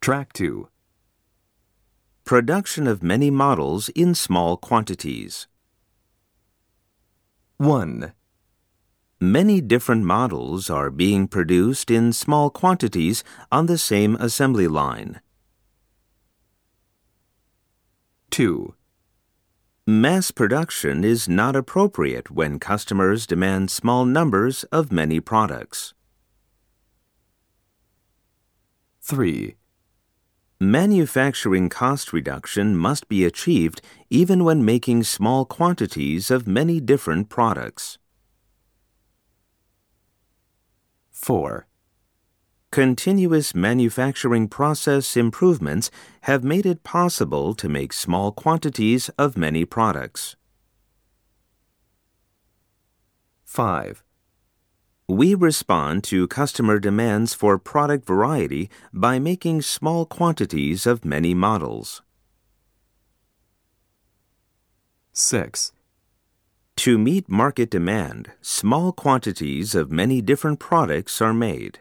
Track 2. Production of many models in small quantities. 1. Many different models are being produced in small quantities on the same assembly line. 2. Mass production is not appropriate when customers demand small numbers of many products. 3. Manufacturing cost reduction must be achieved even when making small quantities of many different products. 4. Continuous manufacturing process improvements have made it possible to make small quantities of many products. 5. We respond to customer demands for product variety by making small quantities of many models. 6. To meet market demand, small quantities of many different products are made.